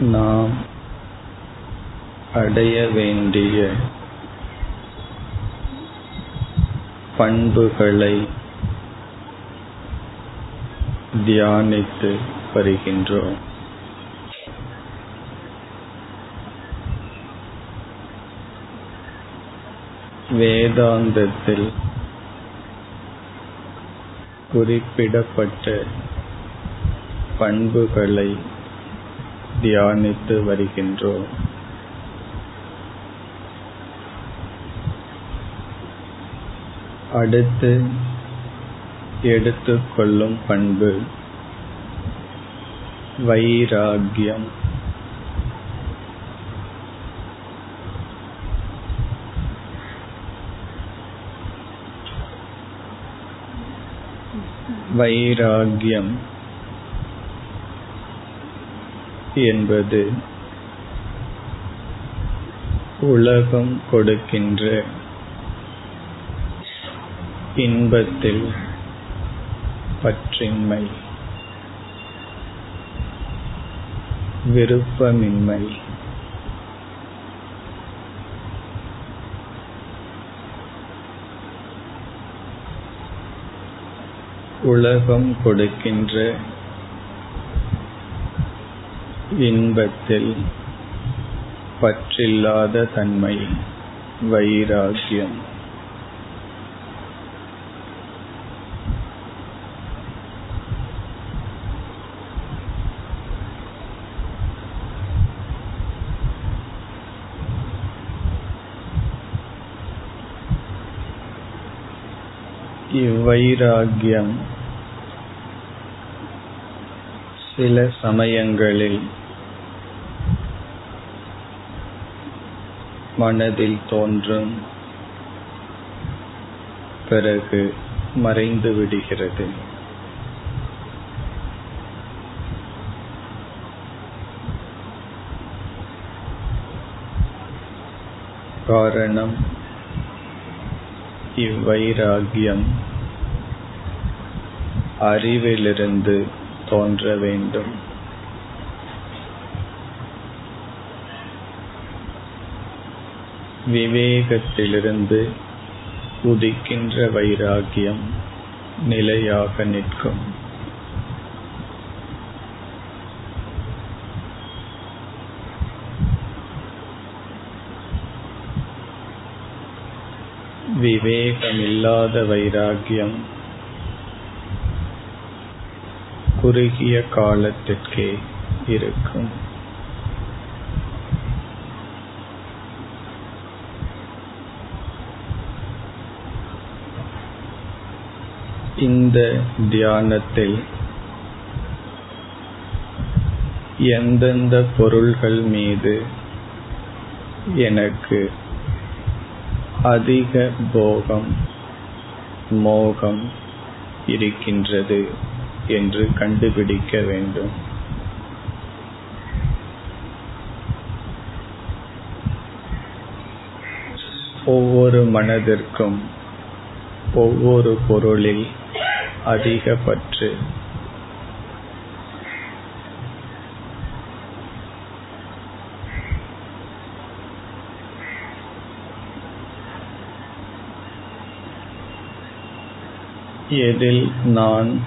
நாம் அடைய வேண்டிய பண்புகளை தியானித்து வருகின்றோம். வேதாந்தத்தில் குறிப்பிடப்பட்ட பண்புகளை தியானித்து வருகின்றோம். அடுத்து எடுத்துக்கொள்ளும் பண்பு வைராகியம் வைராகியம் என்பது உலகம் கொடுக்கின்ற இன்பத்தில் பற்றின்மை விருப்பமின்மை. உலகம் கொடுக்கின்ற இன்பத்தில் பற்றில்லாத தன்மை வைராகியம் இவ்வைராகியம் சில சமயங்களில் மனதில் தோன்றும். பிறகு மறைந்து விடுகிறது. காரணம் இவ்வைராகியம் அறிவிலிருந்து தோன்ற வேண்டும். விவேகத்திலிருந்து உதிக்கின்ற வைராகியம் நிலையாக நிற்கும். விவேகமில்லாத வைராகியம் குறுகிய காலத்திற்கே இருக்கும். இந்த தியானத்தில் எந்தெந்த பொருள்கள் மீது எனக்கு அதிக போகம் மோகம் இருக்கின்றது? என்று கண்டுபிடிக்க வேண்டும். ஒவ்வொரு மனதிற்கும் ஒவ்வொரு பொருளில் அதிக பற்று எதில் நான்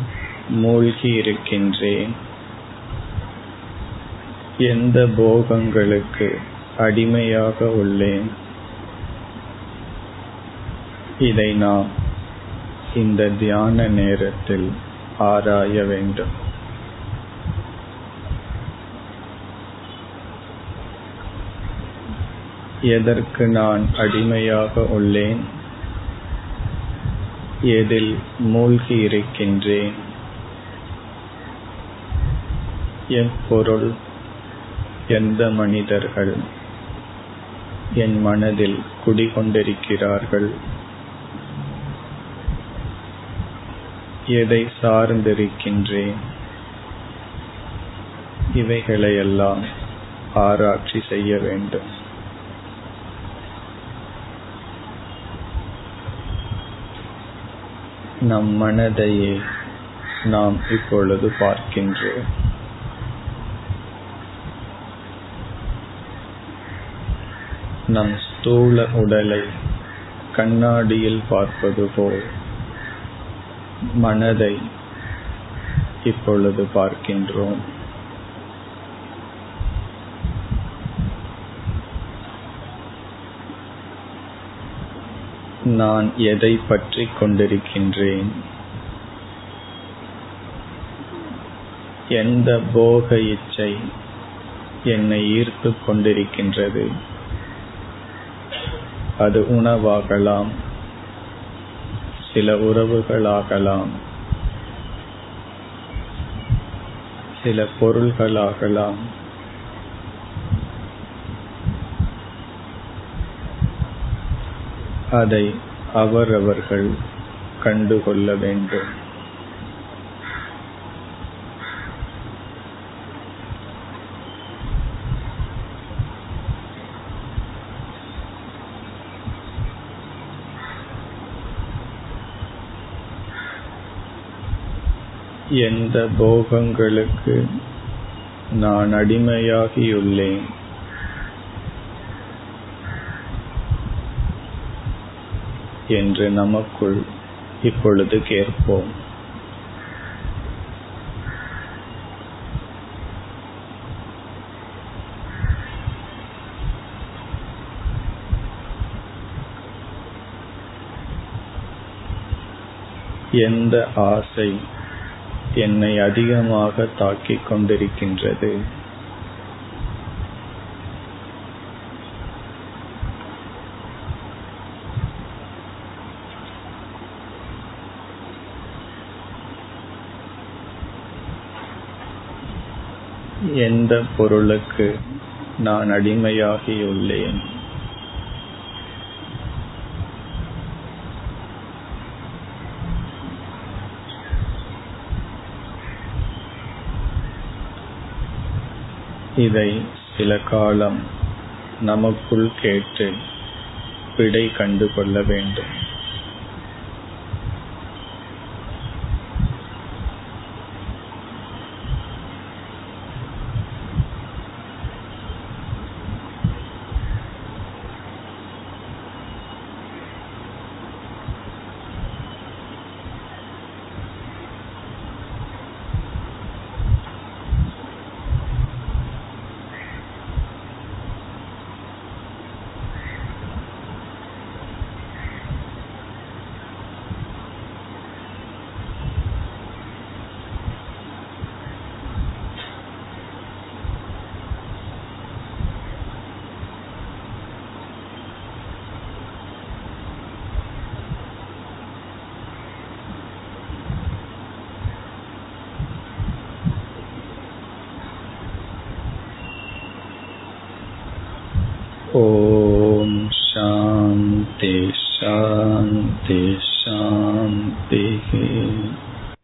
மூழ்கி இருக்கின்றேன் எந்த போகங்களுக்கு அடிமையாக உள்ளேன். இதை நாம் இந்த தியான நேரத்தில் ஆராய வேண்டும். எதற்கு நான் அடிமையாக உள்ளேன்? எதில் மூழ்கி இருக்கின்றேன் எப்பொருள் எந்த மனிதர்கள் என் மனதில் குடிகொண்டிருக்கிறார்கள்? எதை சார்ந்திருக்கின்றேன்? இவைகளையெல்லாம் ஆராய்ச்சி செய்ய வேண்டும். நம் மனதையே நாம் இப்பொழுது பார்க்கின்றோம். நம் ஸ்தூல உடலை கண்ணாடியில் பார்ப்பது போல் மனதை இப்பொழுது பார்க்கின்றோம். நான் எதை பற்றி கொண்டிருக்கின்றேன்? எந்த போக இச்சை என்னை ஈர்த்து கொண்டிருக்கின்றது? அது உணவாகலாம். சில உறவுகளாகலாம். சில பொருள்களாகலாம். அதை அவரவர்கள் கண்டுகொள்ள வேண்டும். எந்த போகங்களுக்கு நான் அடிமையாகியுள்ளேன். என்று நமக்குள் இப்பொழுது கேட்போம். எந்த ஆசை என்னை அதிகமாக தாக்கிக் கொண்டிருக்கின்றது. எந்த பொருளுக்கு நான் அடிமையாகியுள்ளேன்? இதை சில காலம் நமக்குள் கேட்டு விடை கண்டுகொள்ள வேண்டும்.